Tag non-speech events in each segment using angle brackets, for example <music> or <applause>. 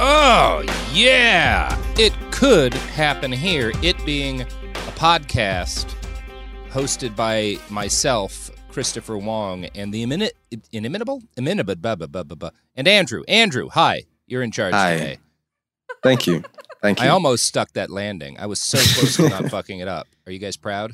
Oh, yeah. It could happen here. It being a podcast hosted by myself, Christopher Wong, and the imini- inimitable, inimitable, blah, blah, blah, blah, blah, and Andrew. Andrew, hi. You're in charge Hi. today. Thank you. Thank you. I almost stuck that landing. I was so close to not <laughs> fucking it up. Are you guys proud?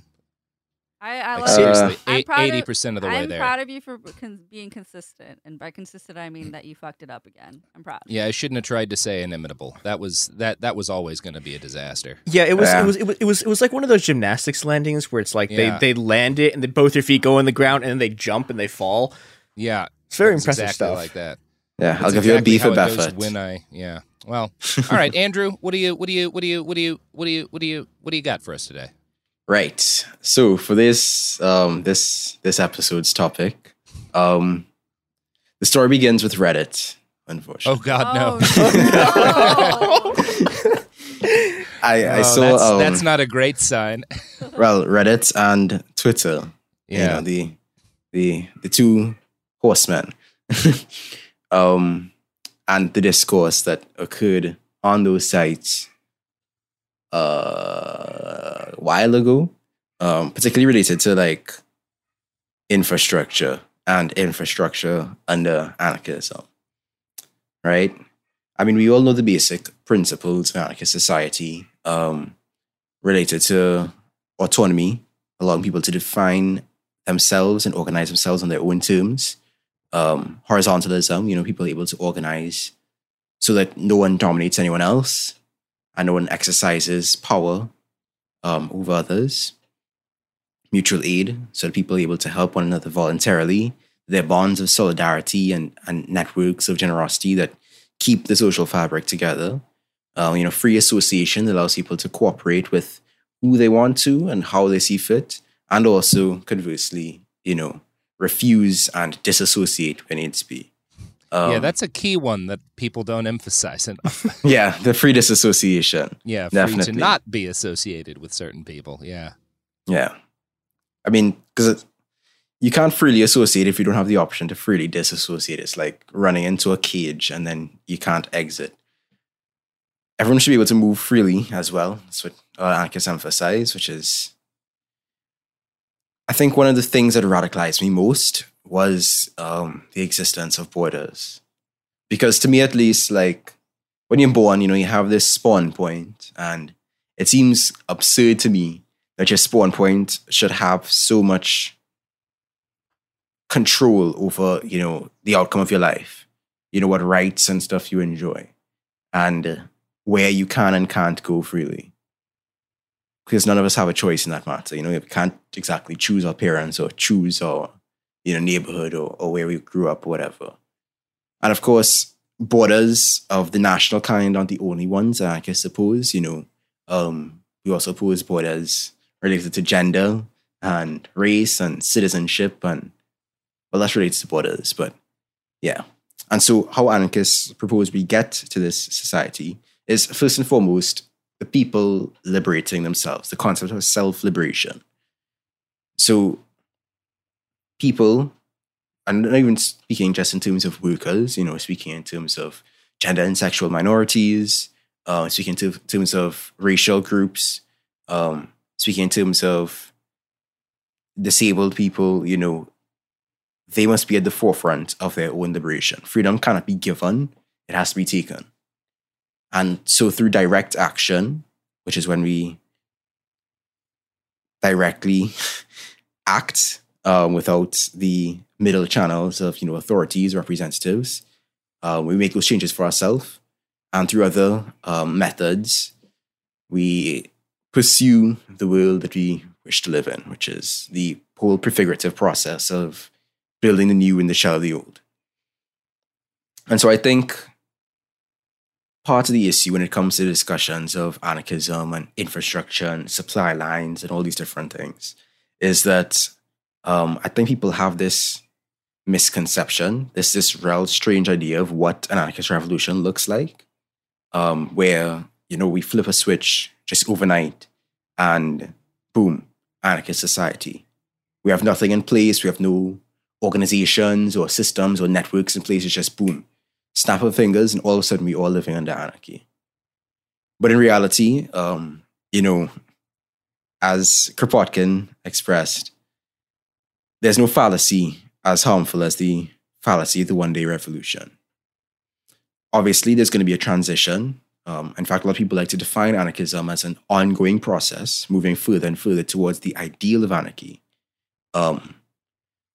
I, I Like, love seriously, I'm proud 80% of the way there. I'm proud of you for con- being consistent, and by consistent I mean that you fucked it up again. I'm proud. Yeah, I shouldn't have tried to say inimitable. That was that that was always going to be a disaster. Yeah, it was, Yeah. it was it was it was it was like one of those gymnastics landings where it's like Yeah. they they land it and then both their feet go in the ground and then they jump and they fall. Yeah, It's very impressive exactly stuff. like that. yeah, I'll That's give you a exactly B for how it goes Buffett. When I yeah. Well, all right, <laughs> Andrew. What do you what do you what do you what do you what do you what do you what do you got for us today? Right. So for this um this this episode's topic, um the story begins with Reddit, Unfortunately. Oh. God, no. <laughs> I, I Oh, saw that's, um, that's not a great sign. <laughs> well, Reddit and Twitter. You Yeah. know, the the the two horsemen. <laughs> um and the discourse that occurred on those sites uh, a while ago, um, particularly related to like infrastructure and infrastructure under anarchism. Right? I mean, we all know the basic principles of anarchist society um, related to autonomy, allowing people to define themselves and organize themselves on their own terms. Um, horizontalism, you know, people able to organize so that no one dominates anyone else and one exercises power um, over others. Mutual aid, so people are able to help one another voluntarily. Their bonds of solidarity and, and networks of generosity that keep the social fabric together. Um, you know, free association allows people to cooperate with who they want to and how they see fit, and also conversely, you know, refuse and disassociate when needs be. Um, yeah, that's a key one that people don't emphasize enough. <laughs> yeah, the free disassociation. yeah, free definitely. to not be associated with certain people. Yeah. Yeah. I mean, because you can't freely associate if you don't have the option to freely disassociate. It's like running into a cage and then you can't exit. Everyone should be able to move freely as well. That's what uh, anarchists emphasize, which is, I think, one of the things that radicalized me most was um, the existence of borders. Because to me, at least, like when you're born, you know, you have this spawn point, and it seems absurd to me that your spawn point should have so much control over, you know, the outcome of your life. You know, what rights and stuff you enjoy, and where you can and can't go freely. Because none of us have a choice in that matter. You know, we can't exactly choose our parents or choose our, you know, neighborhood or, or where we grew up whatever. And of course, borders of the national kind aren't the only ones, I guess suppose, you know. Um, we also pose borders related to gender and race and citizenship and well that's related to borders, but yeah. And so how anarchists propose we get to this society is first and foremost the people liberating themselves, the concept of self-liberation. So people and not even speaking just in terms of workers, you know, speaking in terms of gender and sexual minorities, uh, speaking in terms of racial groups, um, speaking in terms of disabled people, you know, they must be at the forefront of their own liberation. Freedom cannot be given, it has to be taken. And so through direct action, which is when we directly <laughs> act um, without the middle channels of you know authorities, representatives, uh, we make those changes for ourselves, and through other um, methods, we pursue the world that we wish to live in, which is the whole prefigurative process of building the new in the shell of the old. And so I think part of the issue when it comes to discussions of anarchism and infrastructure and supply lines and all these different things is that um, I think people have this misconception, this this real strange idea of what an anarchist revolution looks like, um, where you know we flip a switch just overnight and boom, anarchist society. We have nothing in place. We have no organizations or systems or networks in place. It's just boom, snap of fingers, and all of a sudden we're all living under anarchy. But in reality, um, you know, as Kropotkin expressed, there's no fallacy as harmful as the fallacy of the one day revolution. Obviously, there's going to be a transition. Um, in fact, a lot of people like to define anarchism as an ongoing process, moving further and further towards the ideal of anarchy. Um,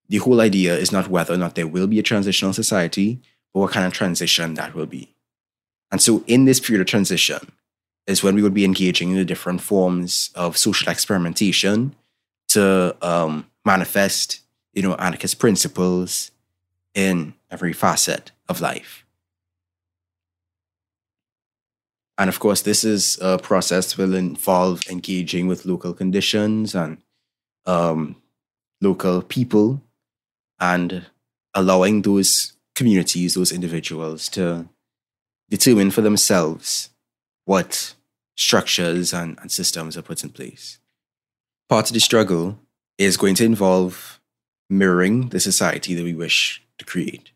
the whole idea is not whether or not there will be a transitional society, but what kind of transition that will be. And so, in this period of transition, is when we would be engaging in the different forms of social experimentation to um, manifest, you know, anarchist principles in every facet of life. And of course, this is a process will involve engaging with local conditions and um, local people and allowing those communities, those individuals to determine for themselves what structures and, and systems are put in place. Part of the struggle is going to involve mirroring the society that we wish to create.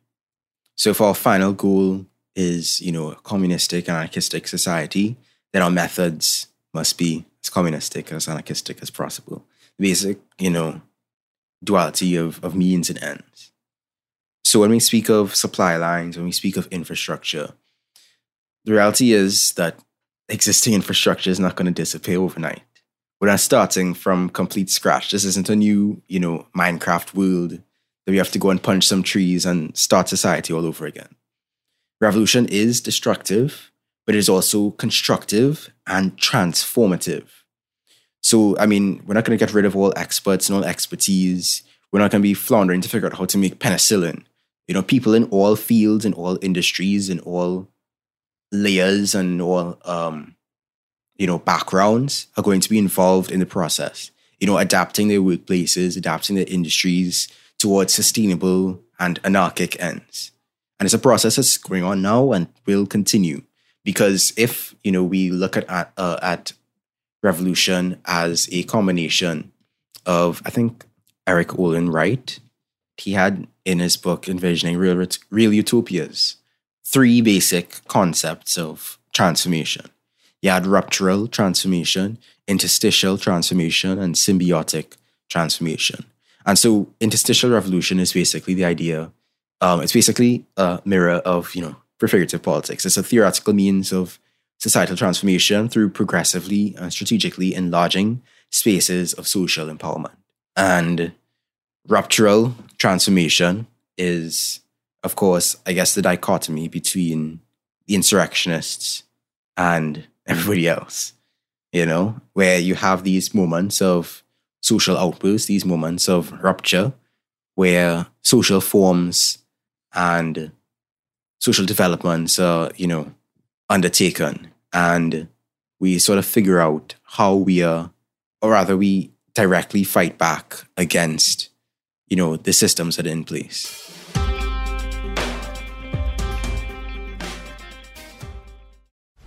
So if our final goal is, you know, a communistic, anarchistic society, then our methods must be as communistic, as anarchistic as possible. Basic, you know, duality of, of means and ends. So when we speak of supply lines, when we speak of infrastructure, the reality is that existing <laughs> infrastructure is not going to disappear overnight. We're not starting from complete scratch. This isn't a new, you know, Minecraft world that we have to go and punch some trees and start society all over again. Revolution is destructive, but it is also constructive and transformative. So, I mean, we're not going to get rid of all experts and all expertise. We're not going to be floundering to figure out how to make penicillin. You know, people in all fields, in all industries, in all layers, and all um, you know backgrounds are going to be involved in the process. You know, adapting their workplaces, adapting their industries towards sustainable and anarchic ends. And it's a process that's going on now and will continue. Because if you know we look at at, uh, at revolution as a combination of, I think Erik Olin Wright he had in his book envisioning real real utopias three basic concepts of transformation. You had ruptural transformation, interstitial transformation, and symbiotic transformation. And so, interstitial revolution is basically the idea. Um, it's basically a mirror of you know prefigurative politics. It's a theoretical means of societal transformation through progressively and strategically enlarging spaces of social empowerment. And ruptural transformation is, of course, I guess the dichotomy between the insurrectionists and <laughs> everybody else, you know, where you have these moments of social outbursts, these moments of rupture, where social forms and social developments are, you know, undertaken. And we sort of figure out how we are, or rather, we directly fight back against, you know, the systems that are in place.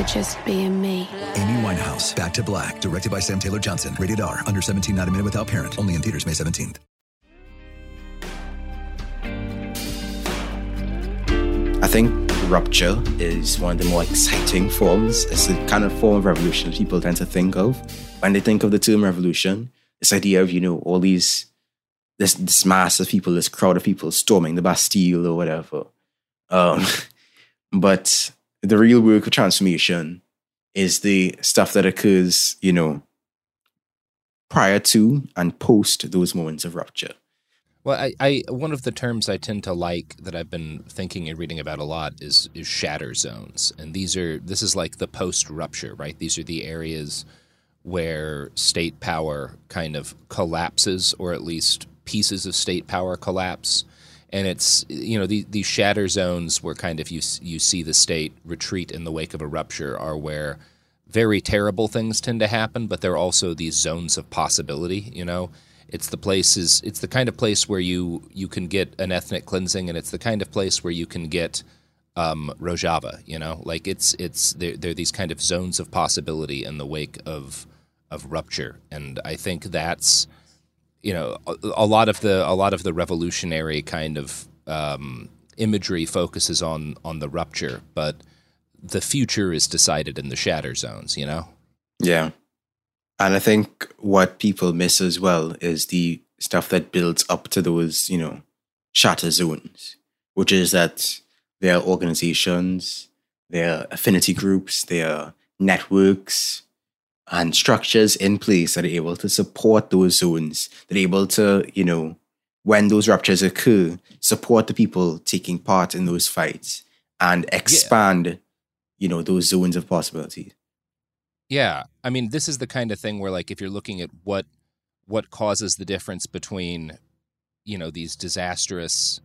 for just being me. Amy Winehouse, Back to Black, directed by Sam Taylor Johnson. Rated R, under 17, not a minute without parent. Only in theaters May 17th. I think rupture is one of the more exciting forms. It's the kind of form of revolution people tend to think of. When they think of the term revolution, this idea of, you know, all these, this, this mass of people, this crowd of people storming the Bastille or whatever. Um, <laughs> but the real work of transformation is the stuff that occurs, you know, prior to and post those moments of rupture. Well, I, I one of the terms I tend to like that I've been thinking and reading about a lot is is shatter zones, and these are this is like the post rupture, right? These are the areas where state power kind of collapses, or at least pieces of state power collapse, and it's you know the, these shatter zones where kind of you you see the state retreat in the wake of a rupture are where very terrible things tend to happen, but there are also these zones of possibility, you know It's the places. It's the kind of place where you you can get an ethnic cleansing, and it's the kind of place where you can get um, Rojava. You know, like it's it's there. There are these kind of zones of possibility in the wake of of rupture, and I think that's you know a, a lot of the a lot of the revolutionary kind of um, imagery focuses on on the rupture, but the future is decided in the shatter zones. You know. Yeah. And I think what people miss as well is the stuff that builds up to those, you know, shatter zones, which is that there are organizations, there are affinity groups, there are networks and structures in place that are able to support those zones, that are able to, you know, when those ruptures occur, support the people taking part in those fights and expand, yeah. you know, those zones of possibility. Yeah, I mean, this is the kind of thing where, like, if you're looking at what what causes the difference between, you know, these disastrous,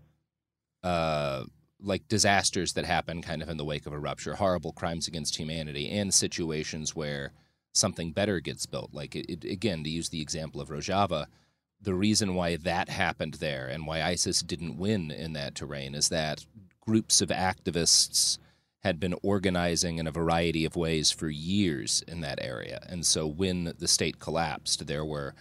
uh, like disasters that happen kind of in the wake of a rupture, horrible crimes against humanity, and situations where something better gets built. Like, it, it, again, to use the example of Rojava, the reason why that happened there and why ISIS didn't win in that terrain is that groups of activists had been organizing in a variety of ways for years in that area. And so when the state collapsed, there were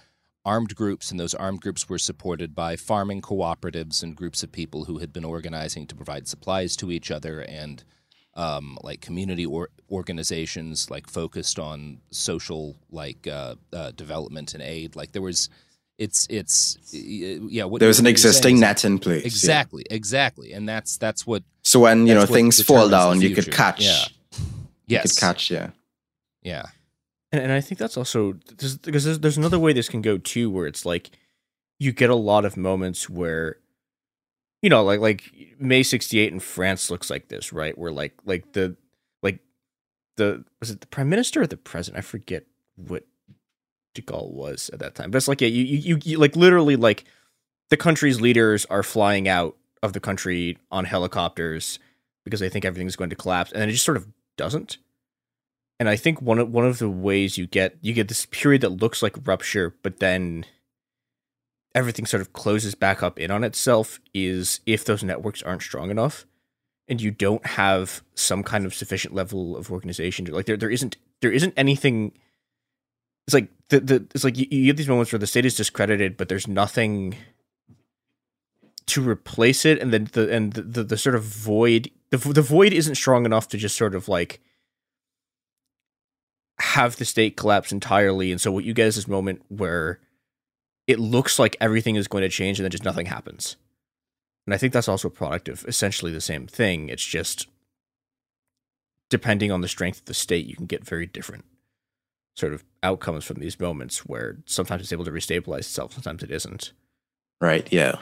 armed groups, and those armed groups were supported by farming cooperatives and groups of people who had been organizing to provide supplies to each other and um, like community or- organizations like focused on social like uh, uh, development and aid. Like there was it's it's yeah. What, There's an existing net in place. Exactly, yeah. exactly, and that's that's what. So when you know things fall down, you could catch. Yeah. You yes. could catch. Yeah. Yeah. And, and I think that's also because there's, there's another way this can go too, where it's like you get a lot of moments where you know like like may 68 in france looks like this right where like like the like the was it the prime minister or the president i forget what de Gaulle was at that time. But it's like, yeah, you, you, you like literally like the country's leaders are flying out of the country on helicopters because they think everything's going to collapse, and it just sort of doesn't. And I think one of one of the ways you get you get this period that looks like rupture, but then everything sort of closes back up in on itself is if those networks aren't strong enough and you don't have some kind of sufficient level of organization like there there isn't there isn't anything it's like the, the it's like you, you get these moments where the state is discredited, but there's nothing to replace it, and then the and the, the, the sort of void the the void isn't strong enough to just sort of like have the state collapse entirely. And so what you get is this moment where it looks like everything is going to change, and then just nothing happens. And I think that's also a product of essentially the same thing. It's just depending on the strength of the state, you can get very different sort of outcomes from these moments where sometimes it's able to restabilize itself, sometimes it isn't. Right, yeah.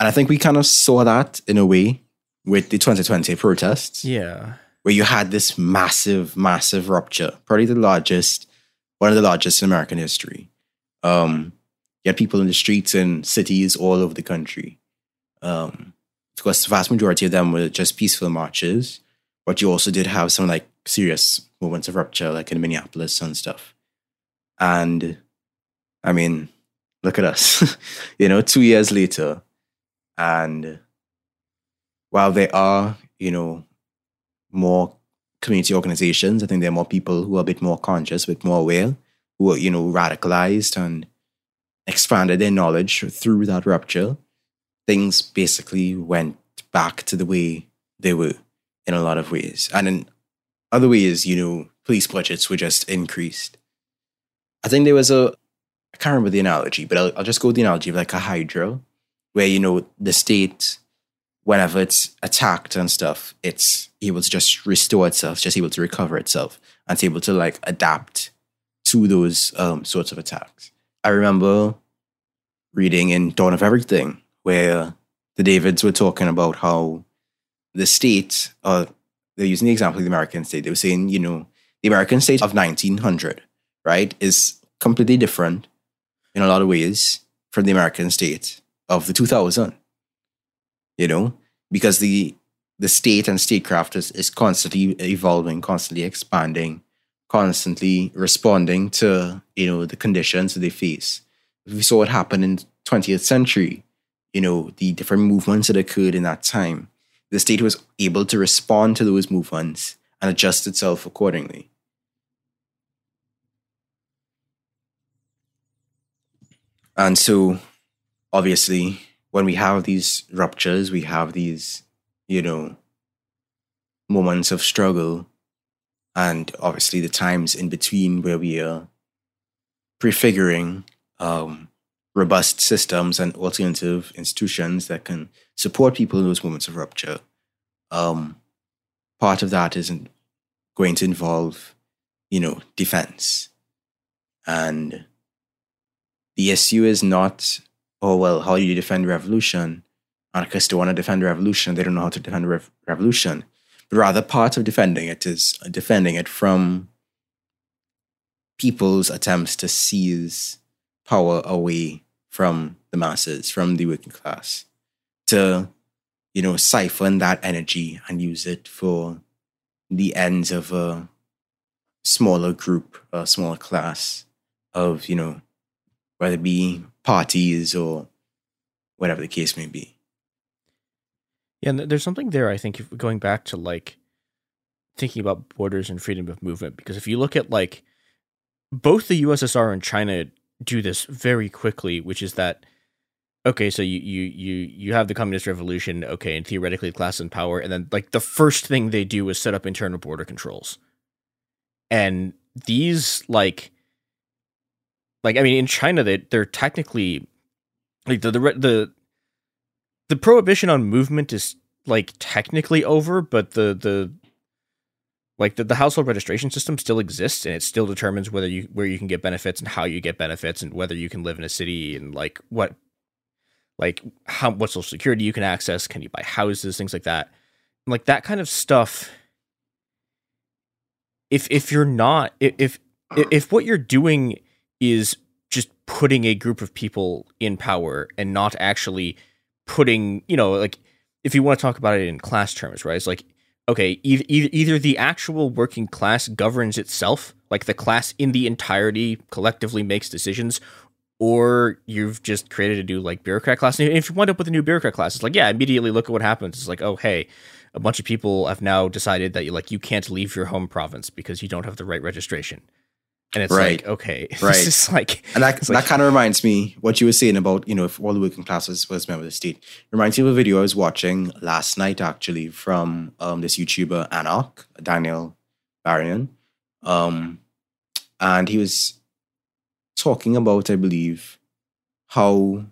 And I think we kind of saw that in a way with the 2020 protests. Yeah. Where you had this massive, massive rupture, probably the largest, one of the largest in American history. Um, you had people in the streets in cities all over the country. Um, of course, the vast majority of them were just peaceful marches, but you also did have some like serious moments of rupture, like in Minneapolis and stuff. And I mean, look at us, <laughs> you know, two years later. And while there are, you know, more community organizations, I think there are more people who are a bit more conscious, a bit more aware, who are, you know, radicalized and expanded their knowledge through that rupture. Things basically went back to the way they were in a lot of ways. And in other ways, you know, police budgets were just increased. I think there was a, I can't remember the analogy, but I'll, I'll just go with the analogy of like a hydra, where, you know, the state, whenever it's attacked and stuff, it's able to just restore itself, just able to recover itself, and it's able to like adapt to those um, sorts of attacks. I remember reading in Dawn of Everything, where the Davids were talking about how the state, uh, they're using the example of the American state. They were saying, you know, the American state of 1900, right, is completely different in a lot of ways from the American state of the 2000. You know, because the the state and statecraft is, is constantly evolving, constantly expanding, constantly responding to you know the conditions that they face. we saw what happened in 20th century, you know, the different movements that occurred in that time. The state was able to respond to those movements and adjust itself accordingly. And so, obviously, when we have these ruptures, we have these, you know, moments of struggle, and obviously the times in between where we are prefiguring um, robust systems and alternative institutions that can support people in those moments of rupture. Um, part of that isn't going to involve, you know, defense. And the issue is not, oh, well, how do you defend revolution? Anarchists don't want to defend revolution. They don't know how to defend rev- revolution. But rather, part of defending it is uh, defending it from people's attempts to seize power away from the masses, from the working class, to, you know, siphon that energy and use it for the ends of a smaller group, a smaller class of, you know, whether it be parties or whatever the case may be. Yeah, and there's something there. I think going back to like thinking about borders and freedom of movement, because if you look at like both the USSR and China do this very quickly, which is that okay, so you you you you have the communist revolution, okay, and theoretically class in power, and then like the first thing they do is set up internal border controls, and these like like I mean in China they they're technically like the the the the prohibition on movement is like technically over, but the the like the, the household registration system still exists and it still determines whether you where you can get benefits and how you get benefits and whether you can live in a city and like what like how what social security you can access, can you buy houses, things like that. And like that kind of stuff if if you're not if if, if what you're doing is just putting a group of people in power and not actually putting, you know, like if you want to talk about it in class terms, right? It's like okay, either, either the actual working class governs itself, like the class in the entirety collectively makes decisions, or you've just created a new like bureaucrat class. And if you wind up with a new bureaucrat class, it's like, yeah, immediately look at what happens. It's like, oh, hey, a bunch of people have now decided that you like you can't leave your home province because you don't have the right registration. And it's right. like, okay, <laughs> right. it's like, and that, that like, kind of reminds me what you were saying about, you know, if all the working classes was member of the state. Reminds me of a video I was watching last night, actually, from um, this YouTuber, Anark, Daniel Barian. Um, and he was talking about, I believe, how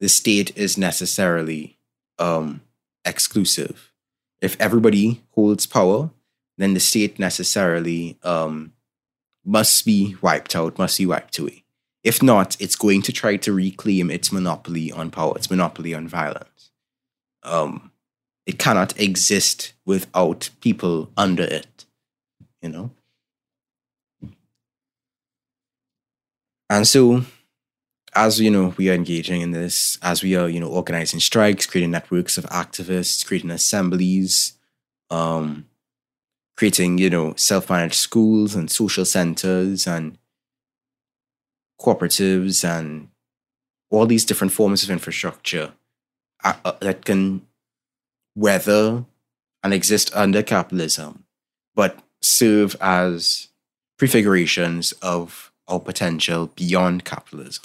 the state is necessarily um, exclusive. If everybody holds power, then the state necessarily um, must be wiped out, must be wiped away. If not, it's going to try to reclaim its monopoly on power, its monopoly on violence. Um, it cannot exist without people under it, you know? And so, as you know, we are engaging in this, as we are, you know, organizing strikes, creating networks of activists, creating assemblies, um, creating, you know, self-managed schools and social centers and cooperatives and all these different forms of infrastructure uh, uh, that can weather and exist under capitalism, but serve as prefigurations of our potential beyond capitalism.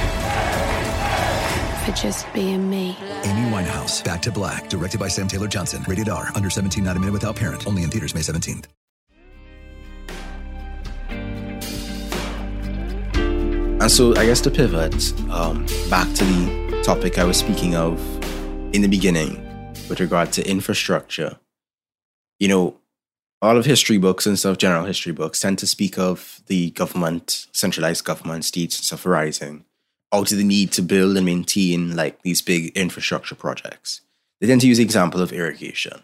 for just being me. Amy Winehouse, Back to Black, directed by Sam Taylor Johnson. Rated R, under 17, not a minute without parent. Only in theaters May 17th. And so I guess to pivot um, back to the topic I was speaking of in the beginning with regard to infrastructure, you know, all of history books and stuff, general history books, tend to speak of the government, centralized government, states and stuff arising out of the need to build and maintain like these big infrastructure projects. They tend to use the example of irrigation.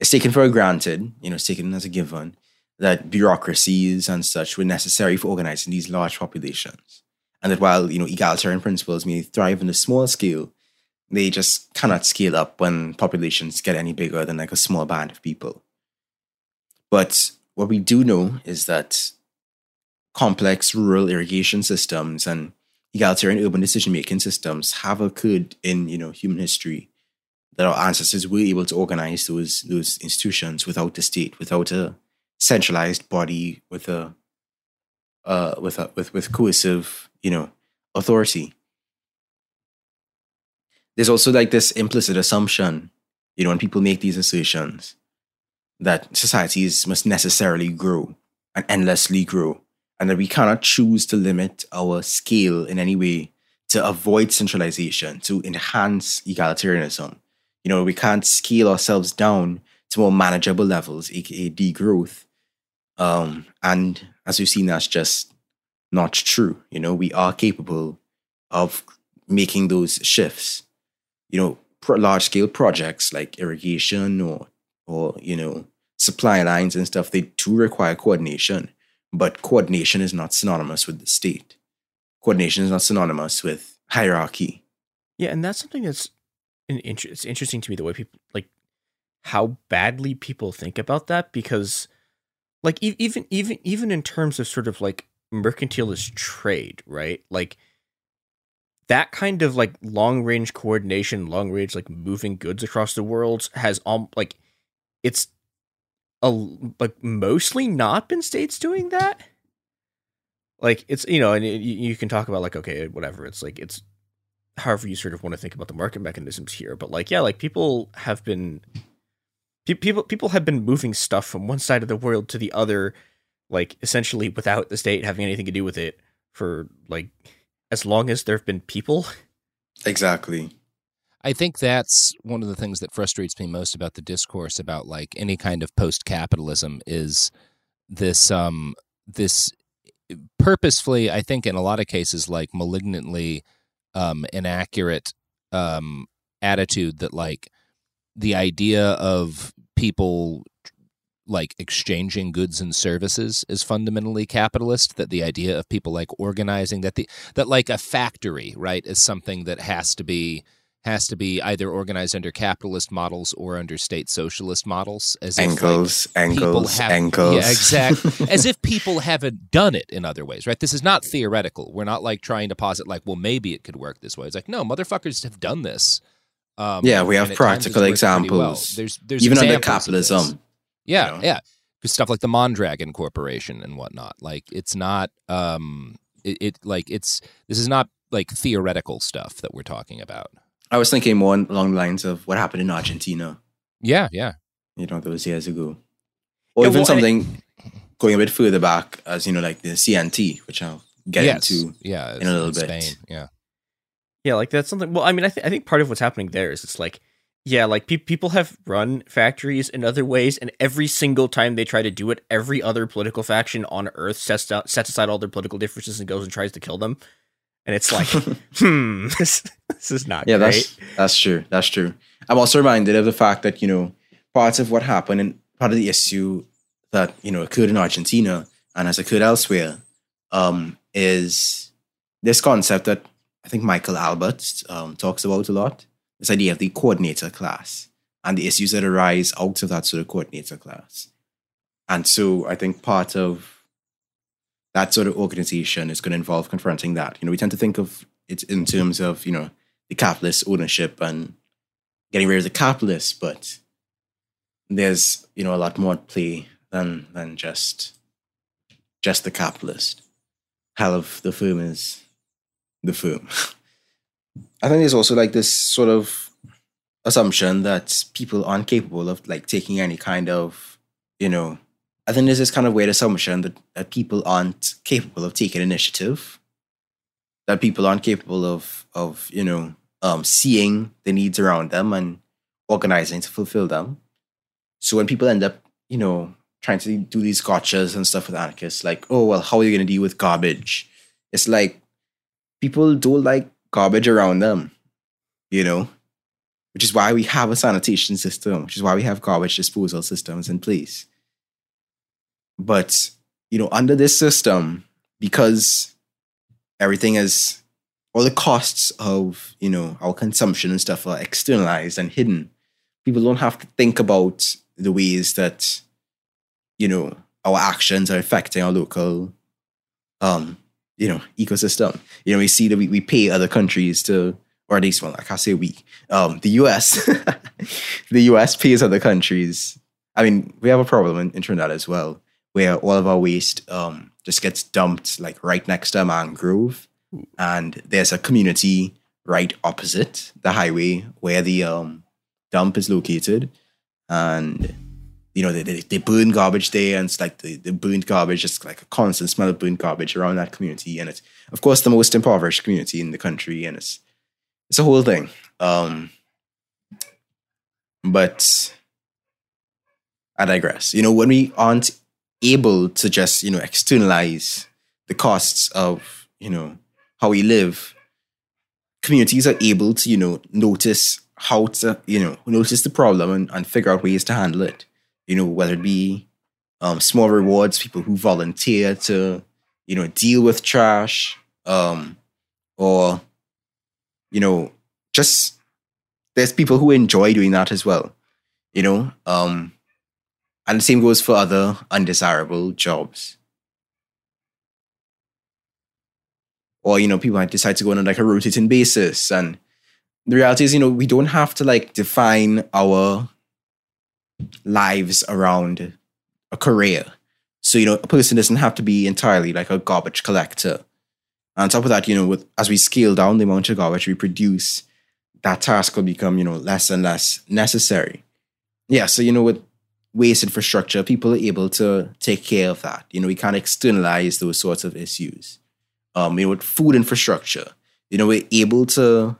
It's taken for granted, you know, it's taken as a given that bureaucracies and such were necessary for organizing these large populations. And that while, you know, egalitarian principles may thrive on a small scale, they just cannot scale up when populations get any bigger than like a small band of people. But what we do know is that complex rural irrigation systems and egalitarian urban decision making systems have occurred in you know human history that our ancestors were able to organize those those institutions without the state, without a centralized body with a uh, with a with with coercive you know authority. There's also like this implicit assumption, you know, when people make these assertions that societies must necessarily grow and endlessly grow, and that we cannot choose to limit our scale in any way to avoid centralization, to enhance egalitarianism. You know, we can't scale ourselves down to more manageable levels, aka degrowth. Um, and as we've seen, that's just not true. You know, we are capable of making those shifts. You know, pro- large scale projects like irrigation or or you know supply lines and stuff, they do require coordination. But coordination is not synonymous with the state. Coordination is not synonymous with hierarchy. Yeah, and that's something that's an inter- it's interesting to me the way people like how badly people think about that because like e- even even even in terms of sort of like mercantilist trade, right? Like that kind of like long range coordination, long range like moving goods across the world has um like it's a like mostly not been states doing that. Like it's you know, and it, you can talk about like okay, whatever. It's like it's however you sort of want to think about the market mechanisms here, but like yeah, like people have been people people have been moving stuff from one side of the world to the other, like essentially without the state having anything to do with it for like as long as there have been people. Exactly. I think that's one of the things that frustrates me most about the discourse about like any kind of post capitalism is this um this purposefully I think in a lot of cases like malignantly um inaccurate um attitude that like the idea of people like exchanging goods and services is fundamentally capitalist that the idea of people like organizing that the that like a factory right is something that has to be has to be either organized under capitalist models or under state socialist models as Ankles, if, like, people have- ankles. yeah exactly <laughs> as if people haven't done it in other ways right this is not theoretical we're not like trying to posit like well maybe it could work this way it's like no motherfuckers have done this um, yeah, we have at times it's practical pretty well. examples. there's there's even under examples capitalism. Yeah, yeah. 'Cause stuff like the Mondragon Corporation and whatnot. Like it's not um it, it like it's this is not like theoretical stuff that we're talking about. I was thinking more along the lines of what happened in Argentina. Yeah, yeah. You know, those years ago. Or Yeah, even well, and it- something going a bit further back as, you know, like the CNT, which I'll get Yes. into Yeah, in a little in bit. Spain, yeah. Yeah, like that's something. Well, I mean, I, th- I think part of what's happening there is it's like, yeah, like pe- people have run factories in other ways, and every single time they try to do it, every other political faction on Earth sets out, sets aside all their political differences and goes and tries to kill them. And it's like, <laughs> hmm, <laughs> this, this is not Yeah, great. that's that's true. That's true. I'm also reminded of the fact that you know parts of what happened and part of the issue that you know occurred in Argentina and has occurred elsewhere um, is this concept that I think Michael Albert um, talks about a lot. This idea of the coordinator class and the issues that arise out of that sort of coordinator class. And so I think part of that sort of organization is going to involve confronting that. You know, we tend to think of it in terms of, you know, the capitalist ownership and getting rid of the capitalist, but there's, you know, a lot more at play than than just just the capitalist. Hell of the firm is the firm. <laughs> I think there's also like this sort of assumption that people aren't capable of like taking any kind of, you know, I think there's this kind of weird assumption that, that people aren't capable of taking initiative, that people aren't capable of of you know um, seeing the needs around them and organizing to fulfill them. So when people end up, you know, trying to do these gotchas and stuff with anarchists, like, oh well, how are you going to deal with garbage? It's like people don't like garbage around them, you know, which is why we have a sanitation system, which is why we have garbage disposal systems in place. But, you know, under this system, because everything is, all the costs of, you know, our consumption and stuff are externalized and hidden, people don't have to think about the ways that, you know, our actions are affecting our local, um, you know, ecosystem. You know, we see that we, we pay other countries to, or at least, well, I can't say we, um, the US, <laughs> the US pays other countries. I mean, we have a problem in, in Trinidad as well, where all of our waste um, just gets dumped like right next to a mangrove. And there's a community right opposite the highway where the um, dump is located. And, you know, they, they, they burn garbage there and it's like the, the burnt garbage is like a constant smell of burnt garbage around that community. And it's, of course, the most impoverished community in the country. And it's, it's a whole thing. Um, but I digress. You know, when we aren't able to just, you know, externalize the costs of, you know, how we live, communities are able to, you know, notice how to, you know, notice the problem and, and figure out ways to handle it. You know, whether it be um, small rewards, people who volunteer to, you know, deal with trash, um, or, you know, just there's people who enjoy doing that as well. You know, um, and the same goes for other undesirable jobs. Or, you know, people might decide to go on like a rotating basis. And the reality is, you know, we don't have to like define our lives around a career. So, you know, a person doesn't have to be entirely like a garbage collector. And on top of that, you know, with as we scale down the amount of garbage we produce, that task will become, you know, less and less necessary. Yeah, so you know, with waste infrastructure, people are able to take care of that. You know, we can't externalize those sorts of issues. Um, you know, with food infrastructure, you know, we're able to,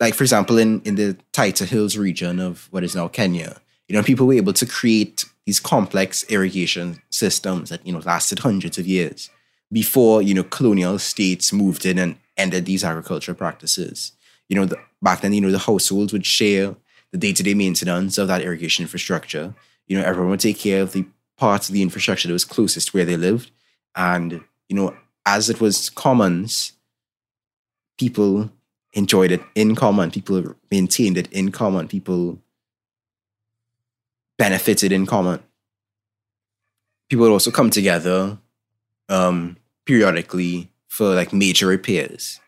like for example, in in the Taita Hills region of what is now Kenya, you know, people were able to create these complex irrigation systems that you know lasted hundreds of years before you know colonial states moved in and ended these agricultural practices. You know, the, back then, you know, the households would share the day-to-day maintenance of that irrigation infrastructure. You know, everyone would take care of the parts of the infrastructure that was closest to where they lived. And, you know, as it was commons, people enjoyed it in common. People maintained it in common. People benefited in common. People would also come together um, periodically for like major repairs.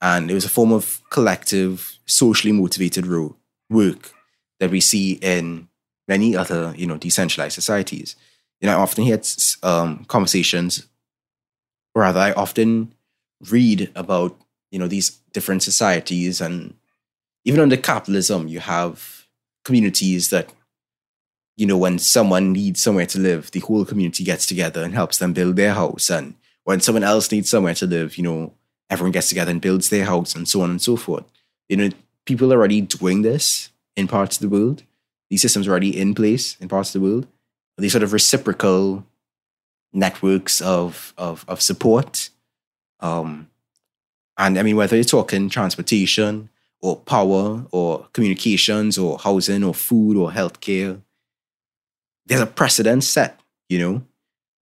And it was a form of collective, socially motivated work that we see in many other, you know, decentralized societies. You know, I often hear um, conversations, or rather, I often read about, you know, these different societies. And even under capitalism, you have communities that, you know, when someone needs somewhere to live, the whole community gets together and helps them build their house. And when someone else needs somewhere to live, you know, everyone gets together and builds their house and so on and so forth. You know, people are already doing this in parts of the world. These systems are already in place in parts of the world. These sort of reciprocal networks of of, of support. Um, and I mean, whether you're talking transportation or power or communications or housing or food or healthcare, there's a precedent set, you know.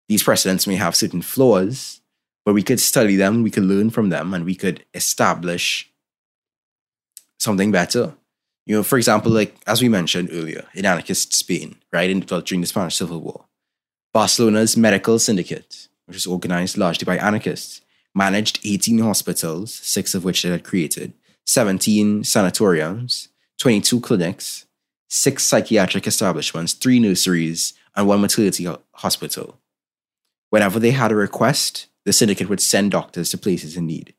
These precedents may have certain flaws, but we could study them, we could learn from them, and we could establish something better. You know, for example, like as we mentioned earlier, in anarchist Spain, right, in, during the Spanish Civil War, Barcelona's medical syndicate, which was organized largely by anarchists, managed 18 hospitals, six of which they had created, 17 sanatoriums, 22 clinics, six psychiatric establishments, three nurseries, and one maternity hospital. Whenever they had a request, the syndicate would send doctors to places in need.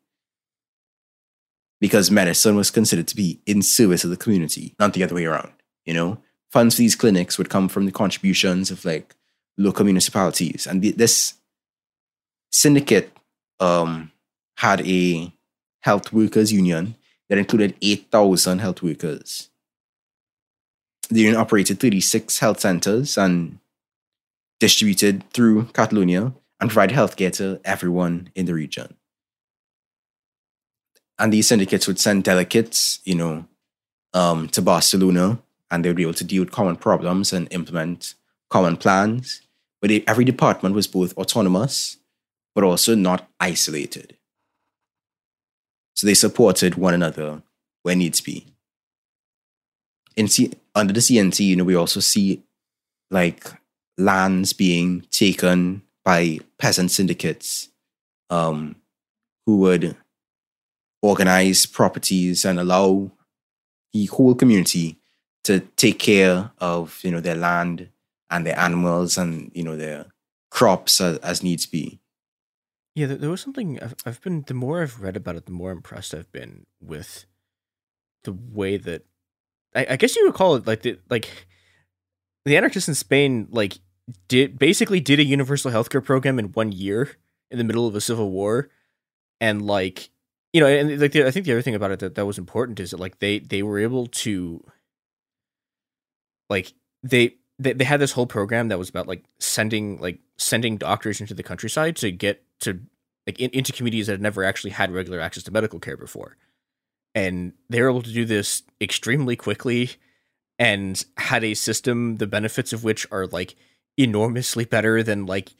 Because medicine was considered to be in service of the community, not the other way around. You know, funds for these clinics would come from the contributions of like local municipalities, and this syndicate um, had a health workers union that included 8,000 health workers. The union operated 36 health centers and distributed through Catalonia and provide healthcare to everyone in the region. And these syndicates would send delegates, you know, um, to Barcelona, and they would be able to deal with common problems and implement common plans. But every department was both autonomous, but also not isolated. So they supported one another where needs be. In C- under the CNT, you know, we also see like lands being taken by peasant syndicates um, who would organize properties and allow the whole community to take care of you know their land and their animals and you know their crops as, as needs be. Yeah, there, was something I've, I've been. The more I've read about it, the more impressed I've been with the way that I, I guess you would call it like the like the anarchists in Spain like did basically did a universal healthcare program in one year in the middle of a civil war, and like you know, and like the, I think the other thing about it that that was important is that like they they were able to like they they, they had this whole program that was about like sending like sending doctors into the countryside to get to like in, into communities that had never actually had regular access to medical care before and they were able to do this extremely quickly and had a system the benefits of which are like enormously better than like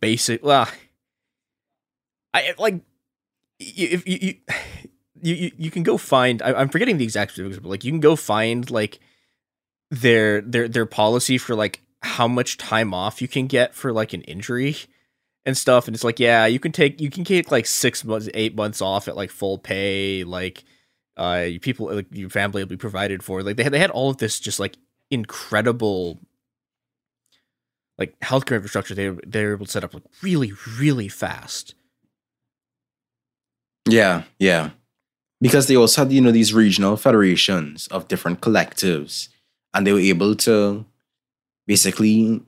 basic. Well, I like if you you, you you can go find. I, am forgetting the exact specifics, but like you can go find like their their their policy for like how much time off you can get for like an injury and stuff and it's like yeah you can take you can take like six months eight months off at like full pay like uh people like your family will be provided for like they had they had all of this just like incredible like healthcare infrastructure they they were able to set up like really really fast. Yeah, yeah, because they also had you know these regional federations of different collectives, and they were able to basically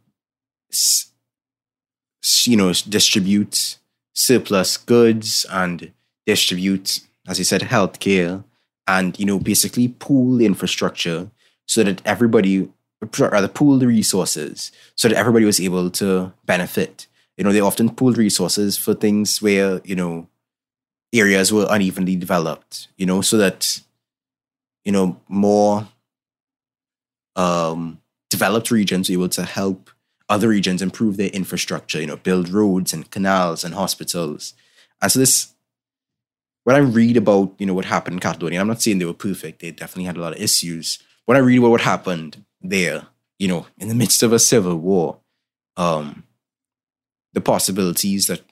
you know distribute surplus goods and distribute, as you said, healthcare, and you know basically pool infrastructure so that everybody rather pool the resources so that everybody was able to benefit. You know, they often pooled resources for things where, you know, areas were unevenly developed, you know, so that, you know, more um, developed regions were able to help other regions improve their infrastructure, you know, build roads and canals and hospitals. And so this, when I read about, you know, what happened in Catalonia, I'm not saying they were perfect. They definitely had a lot of issues. When I read about what happened there, you know, in the midst of a civil war, um, the possibilities that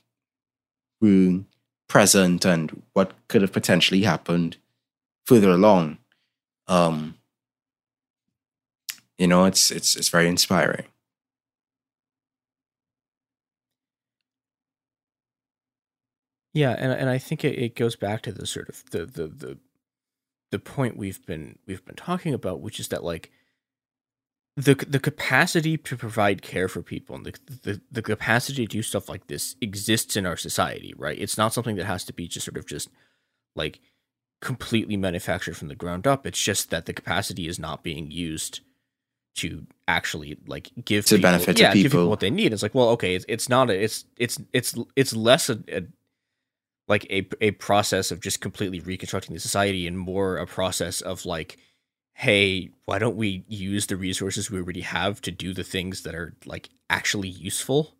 were present and what could have potentially happened further along, um, you know, it's it's it's very inspiring. Yeah, and and I think it, it goes back to the sort of the, the the the point we've been we've been talking about, which is that like the the capacity to provide care for people and the, the the capacity to do stuff like this exists in our society, right? It's not something that has to be just sort of just like completely manufactured from the ground up. It's just that the capacity is not being used to actually like give To people, benefit to yeah, give people. people what they need. It's like, well, okay, it's, it's not a, it's it's it's it's less a, a like a a process of just completely reconstructing the society and more a process of like hey why don't we use the resources we already have to do the things that are like actually useful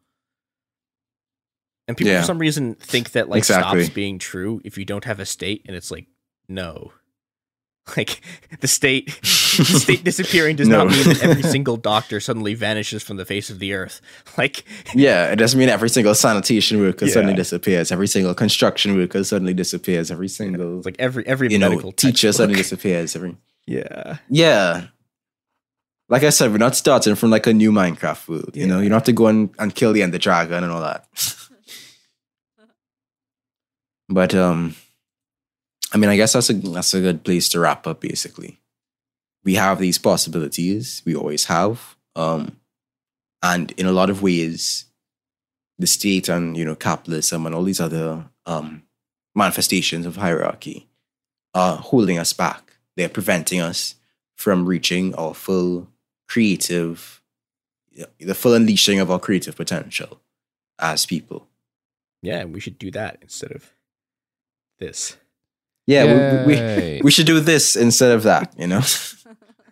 and people Yeah. for some reason think that like Exactly. stops being true if you don't have a state and it's like no <laughs> like the state the <laughs> state disappearing does No. not mean that every <laughs> single doctor suddenly vanishes from the face of the earth like Yeah, it doesn't mean every single sanitation worker Yeah. suddenly disappears. Every single construction worker suddenly disappears. Every single like every every you know medical teacher suddenly disappears. Every yeah yeah. Like I said, we're not starting from like a new Minecraft world. You know, you don't have to go and, and kill the Ender Dragon and all that. <laughs> but um, I mean, I guess that's a that's a good place to wrap up. Basically, we have these possibilities. We always have, um, and in a lot of ways, the state and you know capitalism and all these other um, manifestations of hierarchy are holding us back. They're preventing us from reaching our full creative, the full unleashing of our creative potential as people. yeah we should do that instead of this Yeah, we, we, we should do this instead of that, you know?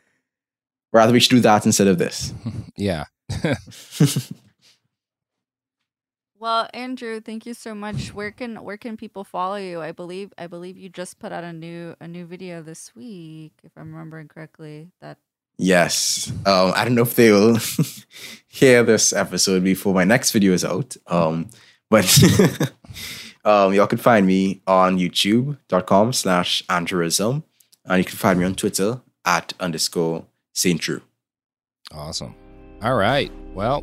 <laughs> Rather, we should do that instead of this. <laughs> Yeah. <laughs> Well, Andrew, thank you so much. Where can where can people follow you? I believe I believe you just put out a new a new video this week, if I'm remembering correctly. That Yes. Um, I don't know if they will <laughs> hear this episode before my next video is out. Um, but <laughs> um, y'all can find me on youtube.com slash andrewism. And you can find me on Twitter at underscore Saint True. Awesome. All right. Well,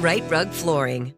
Rite Rug Flooring.